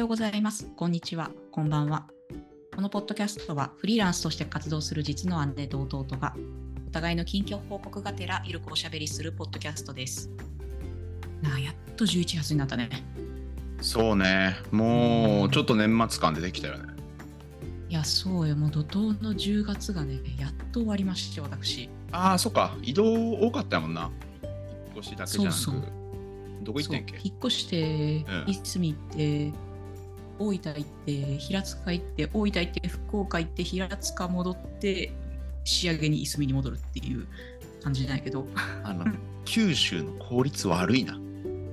ようございます。こんにちは。こんばんは。このポッドキャストはフリーランスとして活動する実の姉と弟がお互いの近況報告がてらゆるくおしゃべりするポッドキャストです。なあ、やっと11月になったね。そうね、もうちょっと年末感出てきたよね。いや、そうよ。もう怒涛の10月がね、やっと終わりまして、私。ああ、そっか、移動多かったやもんな。引っ越しだけじゃなく、そうそうどこ行ってんっけ？引っ越して、うんいすみ行って、大分行って、平塚行って、大分行って、福岡行って、平塚戻って、仕上げにいすみに戻るっていう感じじゃないけど、あの九州の効率悪いな。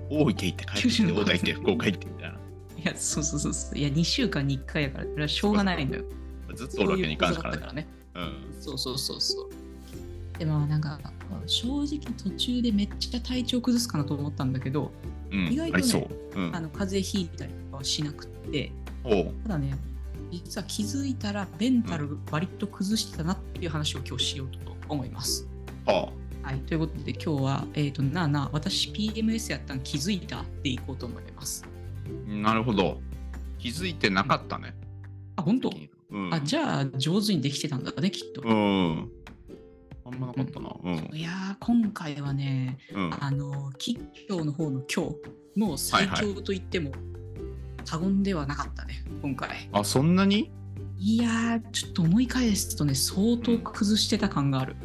大分行って帰ってきて、九州の大分行って、福岡行ってみたいな。いや、そうそうそうそう。いや、2週間に1回やから、それはしょうがないのよ。ずっとおるわけにいかんからね。そうん。そうそうそうそう。でもなんか、正直途中でめっちゃ体調崩すかなと思ったんだけど、うん、意外とねう。うんあ。の風邪ひいたりとかはしなくって、ただね、実は気づいたらメンタル割と崩してたなっていう話を今日しようと思います。ははい、ということで今日は、えっ、と、なあなあ、私 PMS やったん気づいたっていこうと思います。あ、なるほど。気づいてなかったね。あ、本当、うん。あ、じゃあ上手にできてたんだね、きっと。うん。あんまなかったな。うん。いやー、今回はね、うん。あの、吉祥の方の今日の最強と言っても過言ではなかったね、今回。あ、そんなに？いやー、ちょっと思い返すとね、相当崩してた感がある。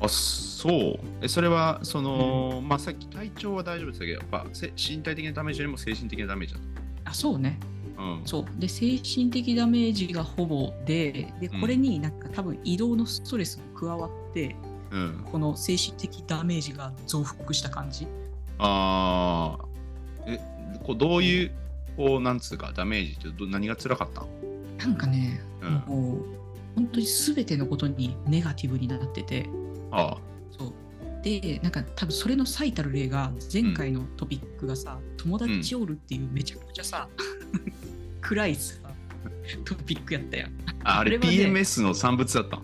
あそうえそれはその、まあさっき体調は大丈夫ですけどやっぱせ身体的なダメージよりも精神的なダメージだあ、そうね。と、うん、そう。で、精神的ダメージがほぼで、で、うんこれになんか多分移動のストレスも加わって、うん、この精神的ダメージが増幅した感じ。あーえこうどういうこうなんつうかダメージってど何が辛かった？なんかね、うん。もう、本当に全てのことにネガティブになってて、あそう。で、なんか多分それの最たる例が前回のトピックがさ、友達おるっていうめちゃくちゃさ、暗いさ、トピックやったやん。ああれ PMS の産物だったん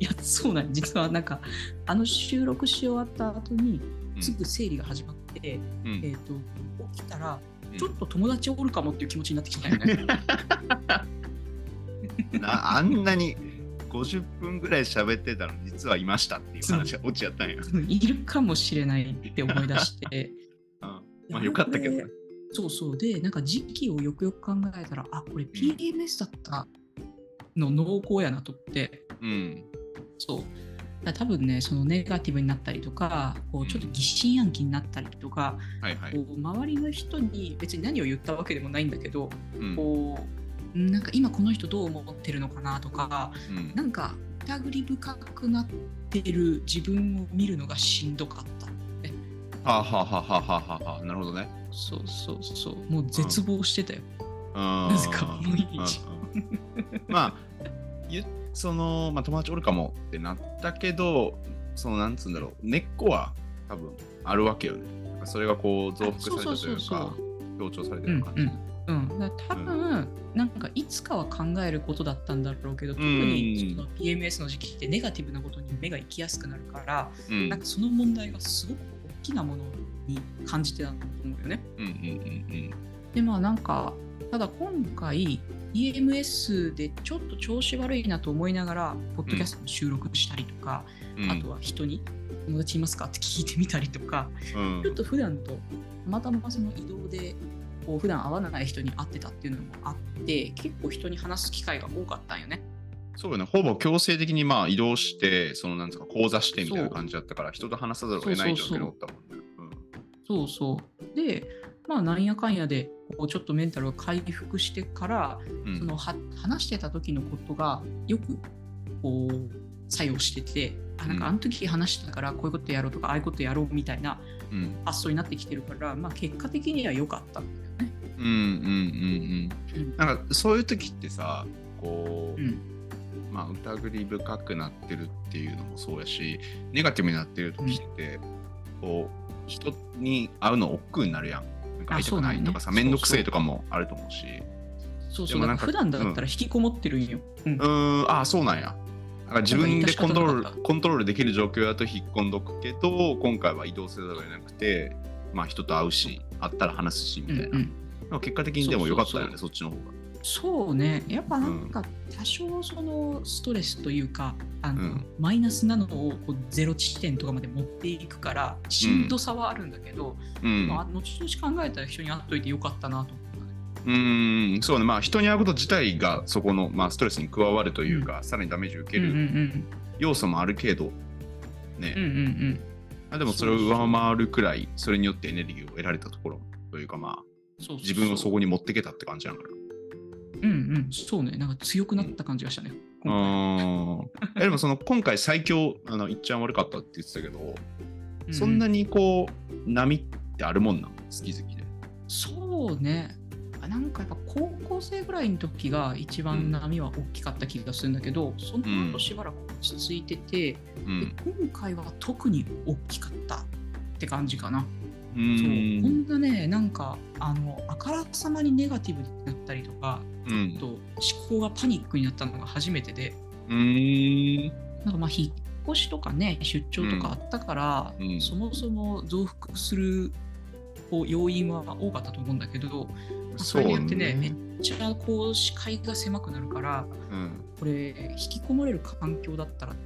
いや、そうなん実はなんか、あの収録し終わった後に、うん。すぐ生理が始まって、うん。えっ、と、起きたら、うんちょっと友達おるかもっていう気持ちになってきたよね。なあんなに50分ぐらい喋ってたのに実はいましたっていう話が落ちやったんや、いるかもしれないって思い出して。うんまあよかったけどねそうそう。で、なんか時期をよくよく考えたら、あ、これ PMS だったの濃厚やなと思って、うんそう。だ多分ね、そのネガティブになったりとか、こうちょっと疑心暗鬼になったりとか、はいはい、こう周りの人に別に何を言ったわけでもないんだけど、うん。こうなんか今この人どう思ってるのかなとかうん。なんか疑り深くなってる自分を見るのがしんどかった、ね、はあ、はあはあはあはあはあなるほどね。そうそうそう。もう絶望してたよ、ななぜか毎日まあゆその、まあ、友達おるかもってなったけどそのなんつうんだろう根っこは多分あるわけよね。それがこう増幅されたというか強調されてうんる感じ、うんうん、だから多分、なんかいつかは考えることだったんだろうけど特にその PMS の時期ってネガティブなことに目が行きやすくなるから、うん。なんかその問題がすごく大きなものに感じてたんだと思うよね。うんうんうん。でまあなんかただ今回 EMS でちょっと調子悪いなと思いながらポッドキャストの収録したりとか、うん。あとは人に友達いますか？って聞いてみたりとか、うん。ちょっと普段とたまたまその移動でこう普段会わない人に会ってたっていうのもあって結構人に話す機会が多かったんよね。そうよね。ほぼ強制的にまあ移動してそのなんですか講座してみたいな感じだったから人と話さざるを得ない状況におったもんね。そうそう。でまあなんやかんやでこうちょっとメンタルが回復してからうん。そのは話してた時のことがよくこう作用しててあなんかうん。あの時話したからこういうことやろうとかああいうことやろうみたいなうん。発想になってきてるから、まあ、結果的には良かったんだよね。うんうんうんうんうん。なんかそういう時ってさこう、うん。まあ疑り深くなってるっていうのもそうやしネガティブになってる時って、こう人に会うの億劫になるやんか会いたくないとかさ面倒くせえとかもあると思うし。そうそう。だか普段だったら引きこもってるんよ。うん。うーんああそうなんや。なんか自分でコントロールコントロールできる状況だと引っ込んどくけど今回は移動せざるを得なくてまあ人と会うし会ったら話すしみたいな、うんうん。まあ結果的にでも良かったよね、そそっちの方が。そうね。やっぱなんか多少そのストレスというか、あのうん。マイナスなのをこうゼロ地点とかまで持っていくからしんどさはあるんだけど、うん。まあ、後々考えたら人に会っといてよかったなと思。うーん、そうね、まあ人に会うこと自体がそこの、まあ、ストレスに加わるというか、さらにダメージを受けうんうんうるん。要素もあるけど、ね、うんうんうん。あでもそれを上回るくらい、それによってエネルギーを得られたところというか、まあ、自分をそこに持ってけたって感じだから。うんうん。そうね。なんか強くなった感じがしたね。うー。んえでもその今回最強、あの、いっちゃん悪かったって言ってたけど、そんなににこう、波ってあるもんなん好き好きで。そうね。なんかやっぱ高校生ぐらいの時が一番波は大きかった気がするんだけど、その後しばらく落ち着いてて、うでん。今回は特に大きかったって感じかな。うそう。こんなねなんかあのあからさまにネガティブになったりとか、うんと思考がパニックになったのが初めてでうーん。なんかまあ引っ越しとかね出張とかあったから、うんうんそもそも増幅するこう要因は多かったと思うんだけど、まあそれによってねめっちゃこう視界が狭くなるからうん。これ引きこもれる環境だったら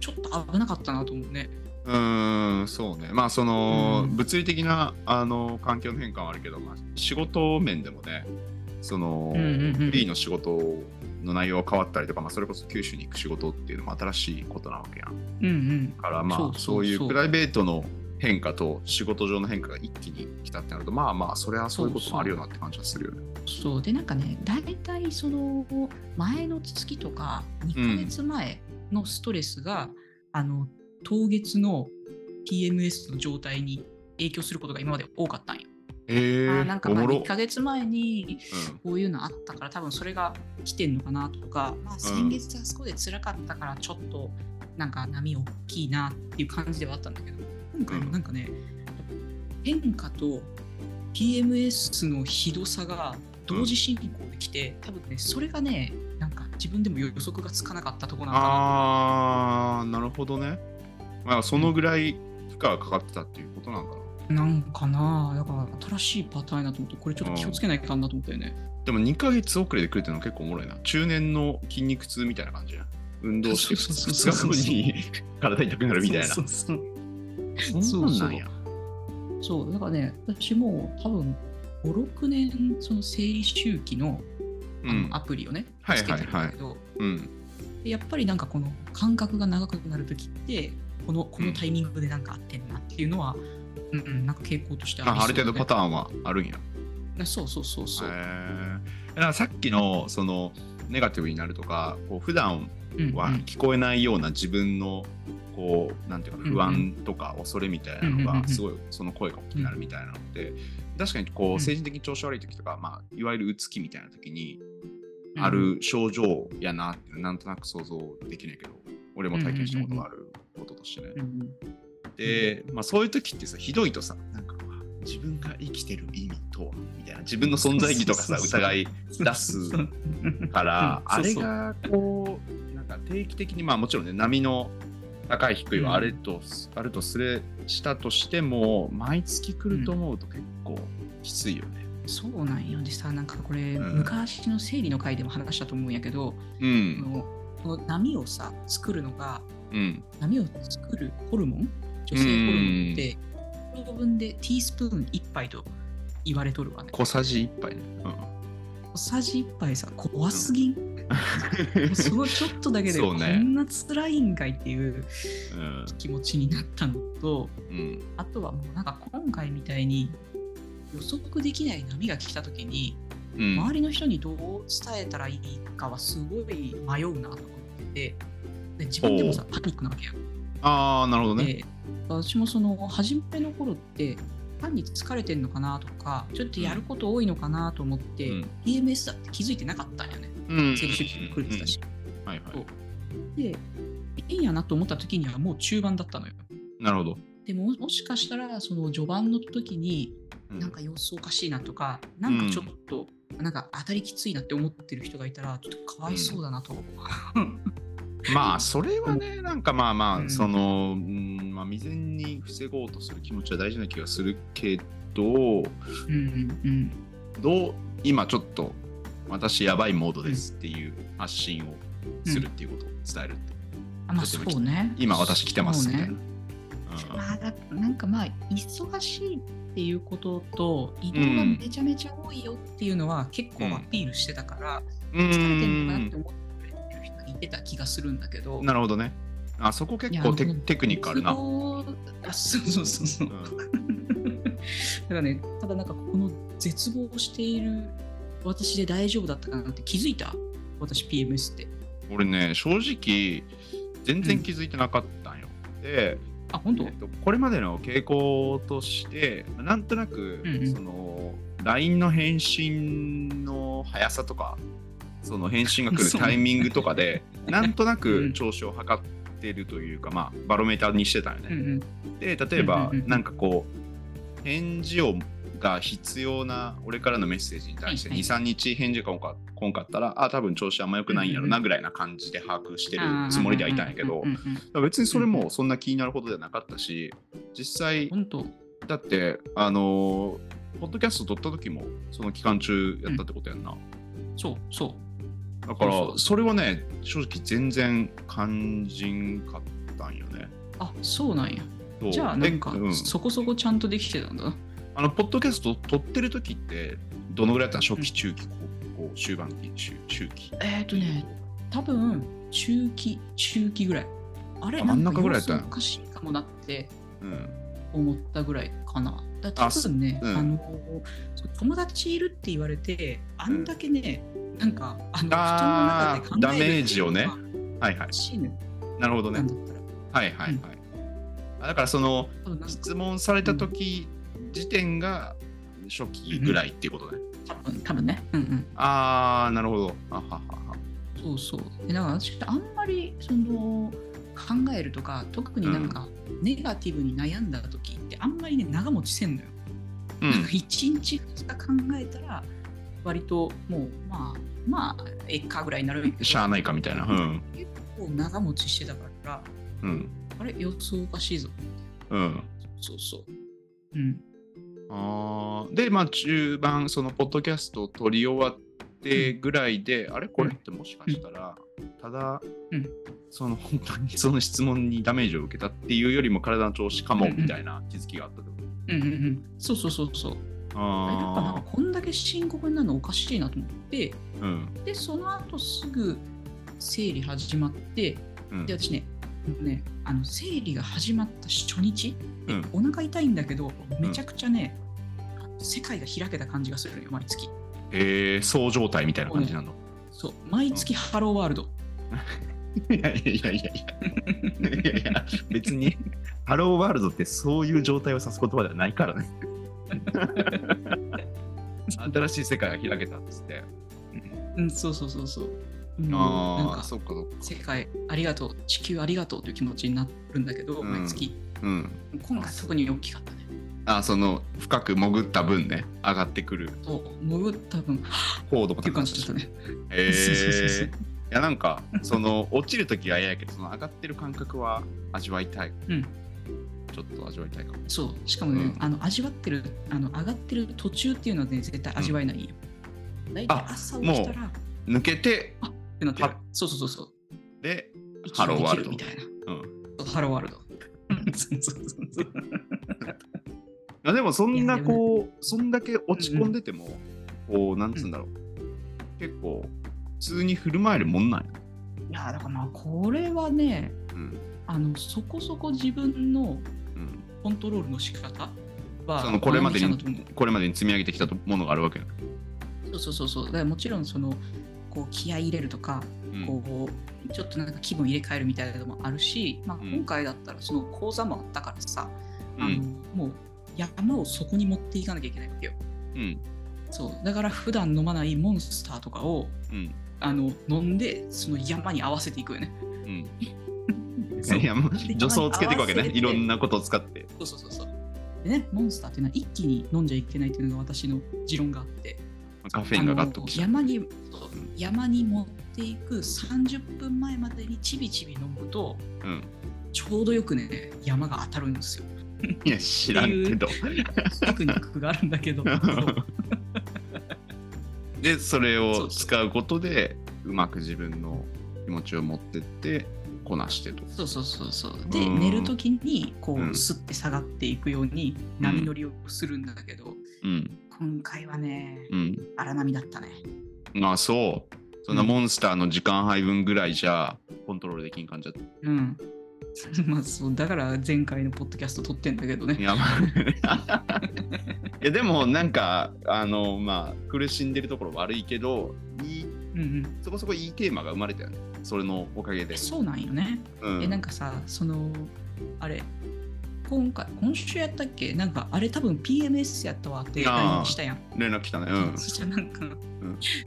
ちょっと危なかったなと思うね。うーん、そうね。まあ、その、うん物理的なあの環境の変化はあるけど、まあ、仕事面でもね、その、うんうんうんフリーの仕事の内容が変わったりとか、まあ、それこそ九州に行く仕事っていうのも新しいことなわけやん。うんうんだから、まあ、そういうプライベートの変化と仕事上の変化が一気に来たってなると、まあまあ、それはそういうこともあるよなって感じはするよね。そうでなんかね大体その前の月とか2ヶ月前のストレスが、あの当月の PMS の状態に影響することが今まで多かったんよ。えー、あーなんかまあおもろ。1ヶ月前にうん。こういうのあったから多分それが来てんのかなとか、まあ、先月あそこで辛かったからちょっとなんか波大きいなっていう感じではあったんだけど今回もなんかね、変化と PMS のひどさが同時進行できて、多分ねそれがねなんか自分でも予測がつかなかったところなのかなああ、なるほどね。まあ、そのぐらい負荷がかかってたっていうことなんかな。なんかなだから新しいパターンやなと思ってこれちょっと気をつけないかんなと思ったよね。でも2ヶ月遅れで来るっていうのは結構おもろいな。中年の筋肉痛みたいな感じや。運動してそうそう2そうそう日後に体痛くなるみたいな。そうそうそうなんや。そう、だからね、私も多分5、6年、その生理周期のあうんのアプリをね、はいつけてるんだけど、やっぱりなんかこの間隔が長くなるときって、このこのタイミングでなんか合ってんなっていうのは、うん、うん、なんか傾向としてありあある程度パターンはあるんや。そうそうそうそう。へー。だからさっきのそのネガティブになるとか、こう普段うんは聞こえないような自分のこうなんていうか不安とか恐れみたいなのがすごいその声が大きくなるみたいなのって確かにこううん精神的に調子悪い時とか、まあ、いわゆるうつきみたいな時にうんある症状やなってなんとなく想像できないけど俺も体験したことがあることとしてね。うんうん。で、まあ、そういう時ってさひどいとさなんか自分が生きてる意味とはみたいな。自分の存在意義とかさ疑い出すから、うんあれがこうなんか定期的にまあもちろんね波の高い低いはあると,、あるとすれしたとしても毎月来ると思うと結構きついよね。そうなんよでさなんかこれ、うん。昔の生理の回でも話したと思うんやけど、うこんの波をさ作るのがうん波を作るホルモン女性ホルモンって糖分でティースプーン1杯と言われとるわね。小さじ1杯ね。小さじ1杯さ怖すぎん、そのちょっとだけでこんな辛いんかいっていううん。気持ちになったのとうん。あとはもうなんか今回みたいに予測できない波が来た時にうん。周りの人にどう伝えたらいいかはすごい迷うなと思っててで自分でもさパニックなわけよ。ああなるほどね。で私もその初めの頃って単に疲れてんのかなとかちょっとやること多いのかなと思って、うん。PMS だって気づいてなかったんよね。うん。生理周期も来るってたし、はいはそう。でいいんやなと思った時にはもう中盤だったのよ。い。なるほど。でももしかしたらその序盤の時にうん。なんか様子おかしいなとか、なんかちょっと、なんか当たりきついなって思ってる人がいたらちょっとかわいそうだなと、まあそれはねなんかまあまあ、うん。その、うんまあ、未然に防ごうとする気持ちは大事な気がするけどうんうんどう今ちょっと私やばいモードですっていう発信をするっていうことを伝えるって、あまあそうね。今私来てますみたいな。まあ、だなんかまあ忙しいっていうことと移動がめちゃめちゃ多いよっていうのは結構アピールしてたから、う疲れてるのかなっんて思ってた気がするんだけど。なるほどね。あそこ結構テテクニックあるな。あそうそうそうそう。うん だからね、ただなんかこの絶望している私で大丈夫だったかなって気づいた？私 PMS って。俺ね、正直、全然気づいてなかったんよ。で、あ、本当？えっと、これまでの傾向として、なんとなく、うんうんその LINE の返信の速さとか、その返信が来るタイミングとかで、なんとなうくん調子を測ってるというか、まあ、バロメーターにしてたよね。うんうん。で、例えばうんうんう、んなんかこう、返事をが必要な俺からのメッセージに対してはいはい2、3日返事が来んかったら、あ、多分調子あんま良くないんやろなぐらいな感じで把握してるつもりではいたんやけどう、んうんうん別にそれもそんな気になるほどではなかったし、実際。だって、あのーポッドキャスト撮った時もその期間中やったってことやんな。そうそう。だからそれはね、正直全然感じんかったんよね。あ、そうなんや。じゃあなんかでうんそこそこちゃんとできてたんだな。あの、ポッドキャスト撮ってる時って、どのぐらいやったの？初期、中期、こうこう終盤期、中中期。えっ、ー、とね、多分中期、中期ぐらい。あれあ真ん中ぐらいやったおかしいかもなってうん。思ったぐらいかな。だ多分ね、あうんあの友達いるって言われて、あんだけね、なんか、あの、の中で考えるダメージをねはいはいなるほどね。はいはいはい。あだから、その、質問された時時点が初期ぐらいっていうことね。多分多分ね。うんうん。あー、なるほど。あははは。そうそう。でだから私あんまりその考えるとか、特になんかネガティブに悩んだ時ってあんまりね、長持ちせんのよ。うんなんか1日2日考えたら、割ともうまあ、まあ、えっかぐらいになるしゃあないかみたいな。うん。結構長持ちしてたから、うん。あれ、様子おかしいぞ。うん。そうそう。うん。あーで、まあ、中盤、その、ポッドキャストを撮り終わってぐらいで、あれ？これ？ってもしかしたら、ただ、うんその、本当にその質問にダメージを受けたっていうよりも、体の調子かも、みたいな気づきがあったってこと？うんうんうん。そうそうそうそう。やっぱなんかあこんだけ深刻になるのおかしいなと思って、あ。うん。で、その後すぐ生理始まって、うんで、私ね、ねあの生理が始まった初日、でうんお腹痛いんだけど、めちゃくちゃね、世界が開けた感じがするのよ、毎月。えー、そう状態みたいな感じなの。そう、毎月ハローワールド。いやいやいやいやいや。いや別に、ハローワールドってそういう状態を指す言葉ではないからね。新しい世界が開けたんですって。うん、そうそうそうそう。ああ、かそっかそっか。世界ありがとう、地球ありがとうという気持ちになるんだけど、うん毎月。うん。今回特に大きかったね。あその深く潜った分ね、上がってくるそう、潜った分、高度もっていう感じだったね。へそうそうそうそうえ。いやなんか、その落ちるときは嫌やけど、その上がってる感覚は味わいたい。うんちょっと味わいたいかも。そう、しかもね、うんあの味わってる、あの上がってる途中っていうのはね、絶対味わえないよ。大体あ朝起きたら、っ抜けて、てなってるは。そうそうそうそう。で、息ハローワールドみたいな。うん。ハローワールド。うんそうそうそうそう。あでもそんなこう、そんだけ落ち込んでても、こう、なんつうんだろう。結構、普通に振る舞えるもんなんや。いや、だからまあ、これはね、うん。あの、そこそこ自分のうん。コントロールの仕方は、そのこれまでにこれまでに積み上げてきたものがあるわけよ。そうそうそうそう。だからもちろん、その、こう気合い入れるとか、うんこうちょっとなんか気分入れ替えるみたいなのもあるし、まあ、うん今回だったらその講座もあったからさ、あのうん。もう山をそこに持っていかなきゃいけないわけよ。うん。そうだから普段飲まないモンスターとかをうん。あの飲んでその山に合わせていくよね。うん。いや、もうで助走をつけていくわけね。いろんなことを使って。そうそうそうそう。でね、モンスターっていうのは一気に飲んじゃいけないっていうのが私の持論があって、カフェインがガッとき。山にん山に持っていく30分前までにちびちび飲むと、うん。ちょうどよくね、山が当たるんですよ。いや、知らんけど。テクニックがあるんだけど、でそれを使うことでうまく自分の気持ちを持ってってこなしてと。そうそうそうそう。で、うん寝るときにこう、うんスッて下がっていくように波乗りをするんだけど、うん今回はね、うん。荒波だったね。あそう。そんなモンスターの時間配分ぐらいじゃコントロールできん感じだった。うん。まあそうだから前回のポッドキャスト撮ってんだけどね。い。や、まあ。いやでもなんかあのまあ苦しんでるところ悪いけどいいうんうん。そこそこいいテーマが生まれたよね。それのおかげで。え、そうなんよね。うん、え、なんかさ、その、あれ、今回、今週やったっけ？なんか、あれ多分 PMS やったわってしたやん。連絡来たね。うん。そしたらなんか、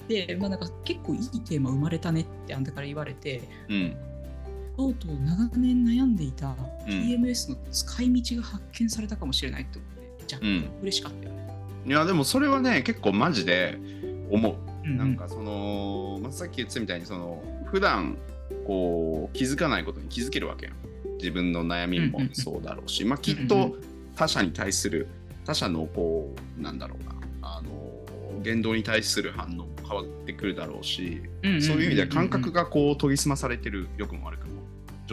で、まあなんか結構いいテーマ生まれたねってあんたから言われて、うんとうとう長年悩んでいたん。PMS の使い道が発見されたかもしれないって思って、若うん。干嬉しかったよね。いやでもそれはね結構マジで思う。ううなんかその、まあ、さっき言ってたみたいにその普段こう気づかないことに気づけるわけやん。自分の悩みもそうだろうし、まあきっと他者に対する他者のこうなんだろうな。あの言動に対する反応も変わってくるだろうし、そういう意味では感覚がこう研ぎ澄まされてる良くも悪くも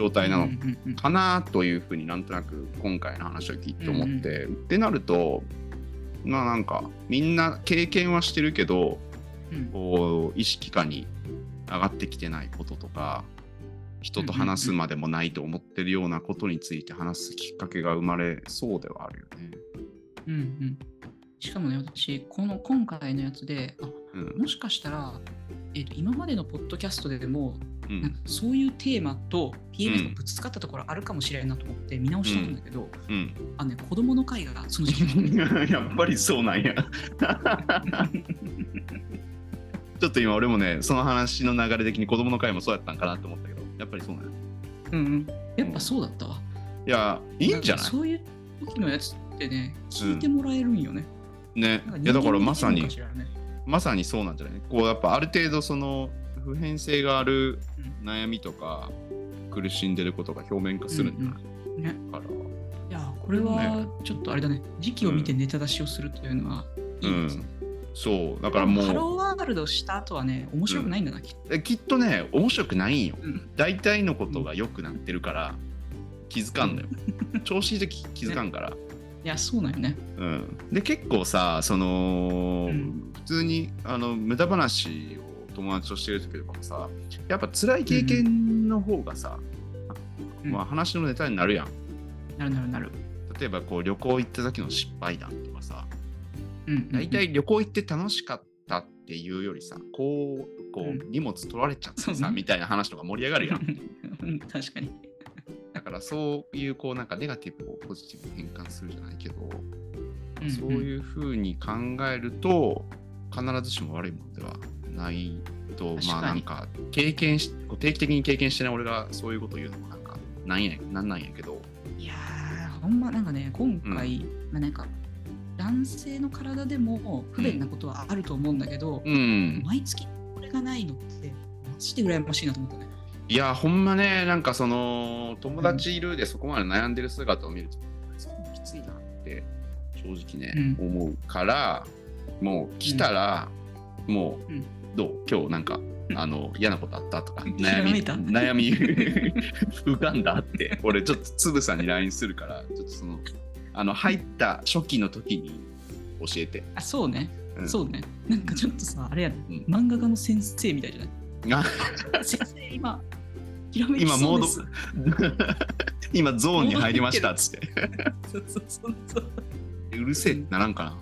状態なのうんうんうん。かなというふうになんとなく今回の話を聞いて思って、ってなるとまあなんかみんな経験はしてるけどうん。こう意識下に上がってきてないこととか人と話すまでもないと思ってるようなことについて話すきっかけが生まれそうではあるよね。うんうん。しかもね、私、この今回のやつで、あうん。もしかしたら、えーと今までのポッドキャストでも、うん。そういうテーマと PMS がぶつかったところあるかもしれんなと思って見直したんだけど、うん、あのね、子供の会がその時期。やっぱりそうなんや。ちょっと今俺もねその話の流れ的に子供の会もそうやったんかなと思ったけどやっぱりそうなんや。うんうん、やっぱそうだったわ。いやいいんじゃない？そういう時のやつってね、聞いてもらえるんよね。ね。いやだからまさにまさにそうなんじゃない？こうやっぱある程度その普遍性があるうん。悩みとか苦しんでることが表面化するんじゃない、ね、から。いや、これはちょっとあれだね、時期を見てネタ出しをするというのはいいですね。そう。だからもハロうーワールドした後はね、面白くないんだな、きっと。えきっとね面白くないんよ。うん。大体のことが良くなってるから気づかんのよ。調子いい時気づかんから、いや、そうなんよね。うん、で結構さその、うん。普通にあの無駄話を友達としてる時とかもさやっぱ辛い経験の方がさ、うん。まあ、話のネタになるやん。なるなるなる。例えばこう旅行行った時の失敗談とかさうんうんうん。大体旅行行って楽しかったっていうよりさこうこうう荷物取られちゃってさ、みたいな話とか盛り上がるやん。うん確かに。だからそういうこうなんかネガティブをポジティブに変換するじゃないけど、うんうん。そういうふうに考えると必ずしも悪いものではないとまあなんか経験し定期的に経験してない俺がそういうことを言うのもなんかなんやなんなんやけど。いやー、ほんまなんかね、今回、まあなんか、男性の体でも不便なことはあると思うんだけど、うん。毎月これがないのって、マジで羨ましいなと思った。ね。いやほんまねなんかその友達いるでそこまで悩んでる姿を見ると、すごくきついなって正直ね、思うからもう来たら、もう、うん。どう？今日なんかあの嫌なことあったとかひ 悩み悩み 浮かんだって俺ちょっとつぶさに LINE するからちょっとそのあの入った初期の時に教えて、あ、そうね。うん。そうね。なんかちょっとさ、あれやね、うん。漫画家の先生みたいじゃない？あ先生、今、今モー。ド 今ゾーンに入りましたっつってそうそうそうそう。うるせえってならんかな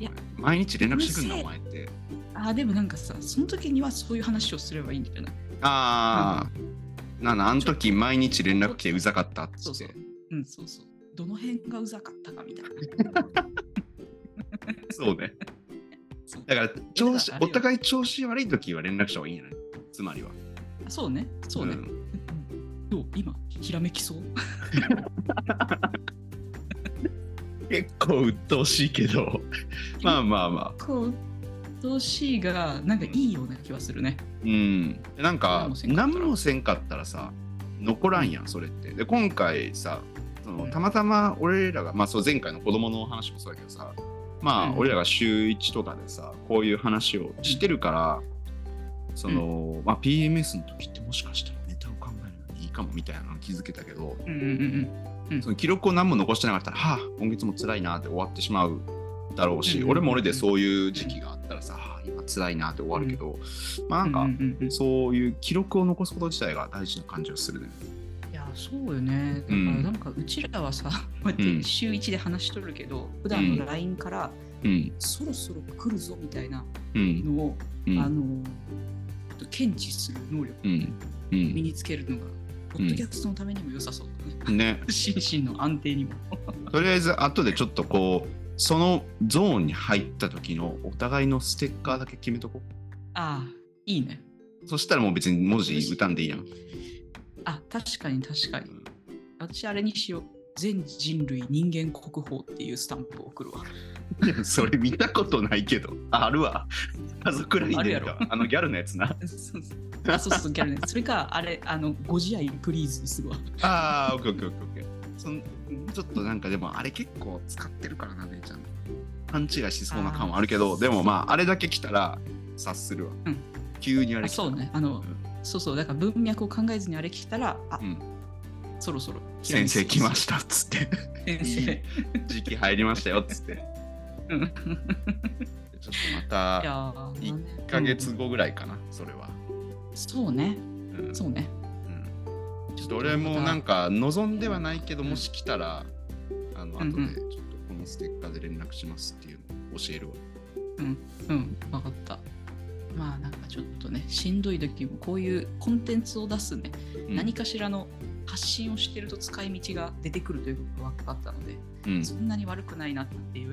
いや毎日連絡してくんなお前ってあーでもなんかさ、その時にはそういう話をすればいいんじゃない？ああ、なんだ、あの時毎日連絡来てうざかったっつそうそうって。。うん、そうそう。どの辺がうざかったかみたいな。そうね。だから、調子お互い調子悪い時は連絡した方がいいんじゃない？つまりは。あそうね。そうね。んうんどう？今、ひらめきそう？結構鬱陶しいけど、まあまあまあ。こう、どうしいが、なんかいいような気はするね。うん。なんか、何何もせんかったらさ、残らんやん、それって。で、今回さ、そのうんたまたま俺らが、まあそう前回の子供の話もそうだけどさ、まあ、うん俺らが週1とかでさこういう話をしてるから、その、まあ、PMS の時ってもしかしたらかもみたいなの気づけたけど、うんうんうんその記録を何も残してなかったらはあ今月も辛いなって終わってしまうだろうし、うん俺も俺でそういう時期があったらさ、はあ今辛いなって終わるけど、まあなんか、うんうんうんそういう記録を残すこと自体が大事な感じがするね。いやそうよねだからうんなんかうちらはさ、こうや週1で話しとるけど、普段の LINE からうん。そろそろ来るぞみたいなうん。のを、うん。あの検知する能力うん。うん。身につけるのが、ポッドキャストのためにも良さそうだね。ね。心身の安定にも。とりあえず後でちょっとこうそのゾーンに入った時のお互いのステッカーだけ決めとこああ、いいね。うそしたらもう別に文字打たんでいいやん、あ、確かに確かに。私あれにしよう。全人類人間国宝っていうスタンプを送るわ。うん、それ見たことないけどあるわ。家族ラインであのギャルのやつな。そうそうあそうギャルね。それか、あれ、あの、ご自愛プリーズにするわ。ああオッケーオッケーオッケーそんちょっとなんかでもあれ結構使ってるからな姉ちゃん。勘違いしそうな感はあるけどでもまああれだけ来たら察するわ、うん。急にあれ来た。あそうね。あの、うん。そうそう、だから文脈を考えずにあれ来たら、あ、うんそろそろ。先生来ましたっつって先生。時期入りましたよっつってちょっとまたやー1ヶ月後ぐらいかな、それは。そうね。うんそうね。うんちょっと俺もなんか望んではないけど、もし来たら、あの、うんうん後でちょっとこのステッカーで連絡しますっていうのを教えるわ。うん、分かった。まあなんかちょっとね、しんどい時もこういうコンテンツを出すね、うん何かしらの発信をしてると使い道が出てくるということが分かったので、うん。そんなに悪くないなっていう、う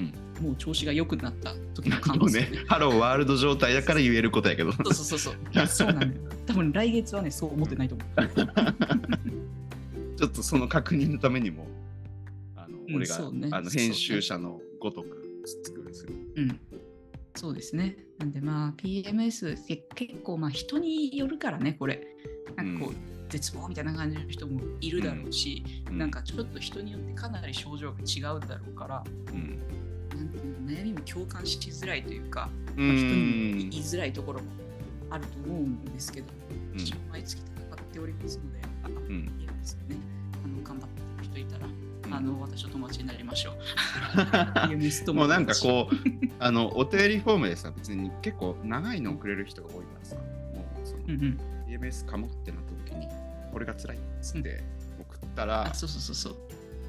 んもう調子が良くなった時の感想もうね、ハローワールド状態だから言えることやけど。そうそうそうそう。そうなんだよ。多分来月はね、そう思ってないと思う。ちょっとその確認のためにも、あのうん俺が、ねあの編集者のごとく作るする。うん。そうですね。なんでまあ PMS け結構まあ人によるからね、これ。なんかこう、うん絶望みたいな感じの人もいるだろうし、うなんかちょっと人によってかなり症状が違うだろうから、うん。なんていうの悩みも共感しづらいというか、うまあ人に言いづらいところもあると思うんですけど、うん毎月戦っておりますので、あうんいいですよね。あの頑張ってる人いたら、うんあの私と友達になりましょう。もうなんかこう、あの、お便りフォームでさ、別に結構長いのをくれる人が多いからさ、もうその、うんうん。EMS かもってなった時に、これが辛いっつって送ったらあ、、そうそうそうそう。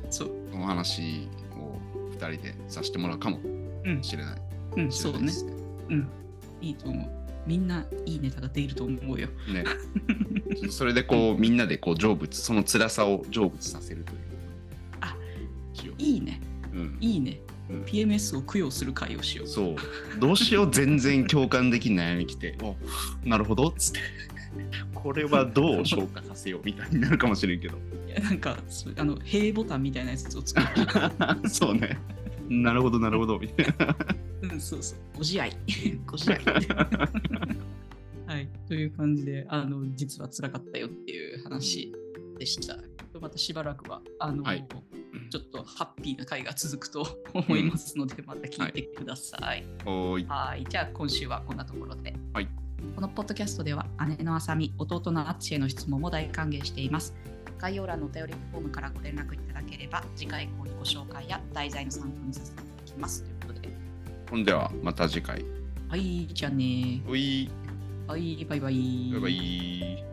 そう。その話を2人でさせてもらうかもうん、しれない。うん、そうね知れないで。すね。うん。いいと思う。みんないいネタができると思うよ。ね それでこう、みんなでこう成仏、その辛さを成仏させるという。あいいね。うん、いいね。うん PMS を供養する会をしよう。そう。どうしよう、全然共感できん悩み来て、おなるほどっつって。これはどう消化させようみたいになるかもしれんけど。いやなんかあの、塀ボタンみたいなやつを作る。そうね。なるほど、なるほど。みたいな。うん、そうそう。ご自愛。ご自愛。はい。という感じで、あの、実は辛かったよっていう話でした。またしばらくは、あの、はいちょっとハッピーな回が続くと思いますので、また聞いてください。おーい。はい。じゃあ、今週はこんなところで。はい。このポッドキャストでは、姉のあさみ、弟のあっちへの質問も大歓迎しています。概要欄のお便りフォームからご連絡いただければ、次回以降にご紹介や題材の参考にさせていただきます。ということで、ほんでは、また次回。はい、じゃあねおい。はい、バイバイ。バイバイ。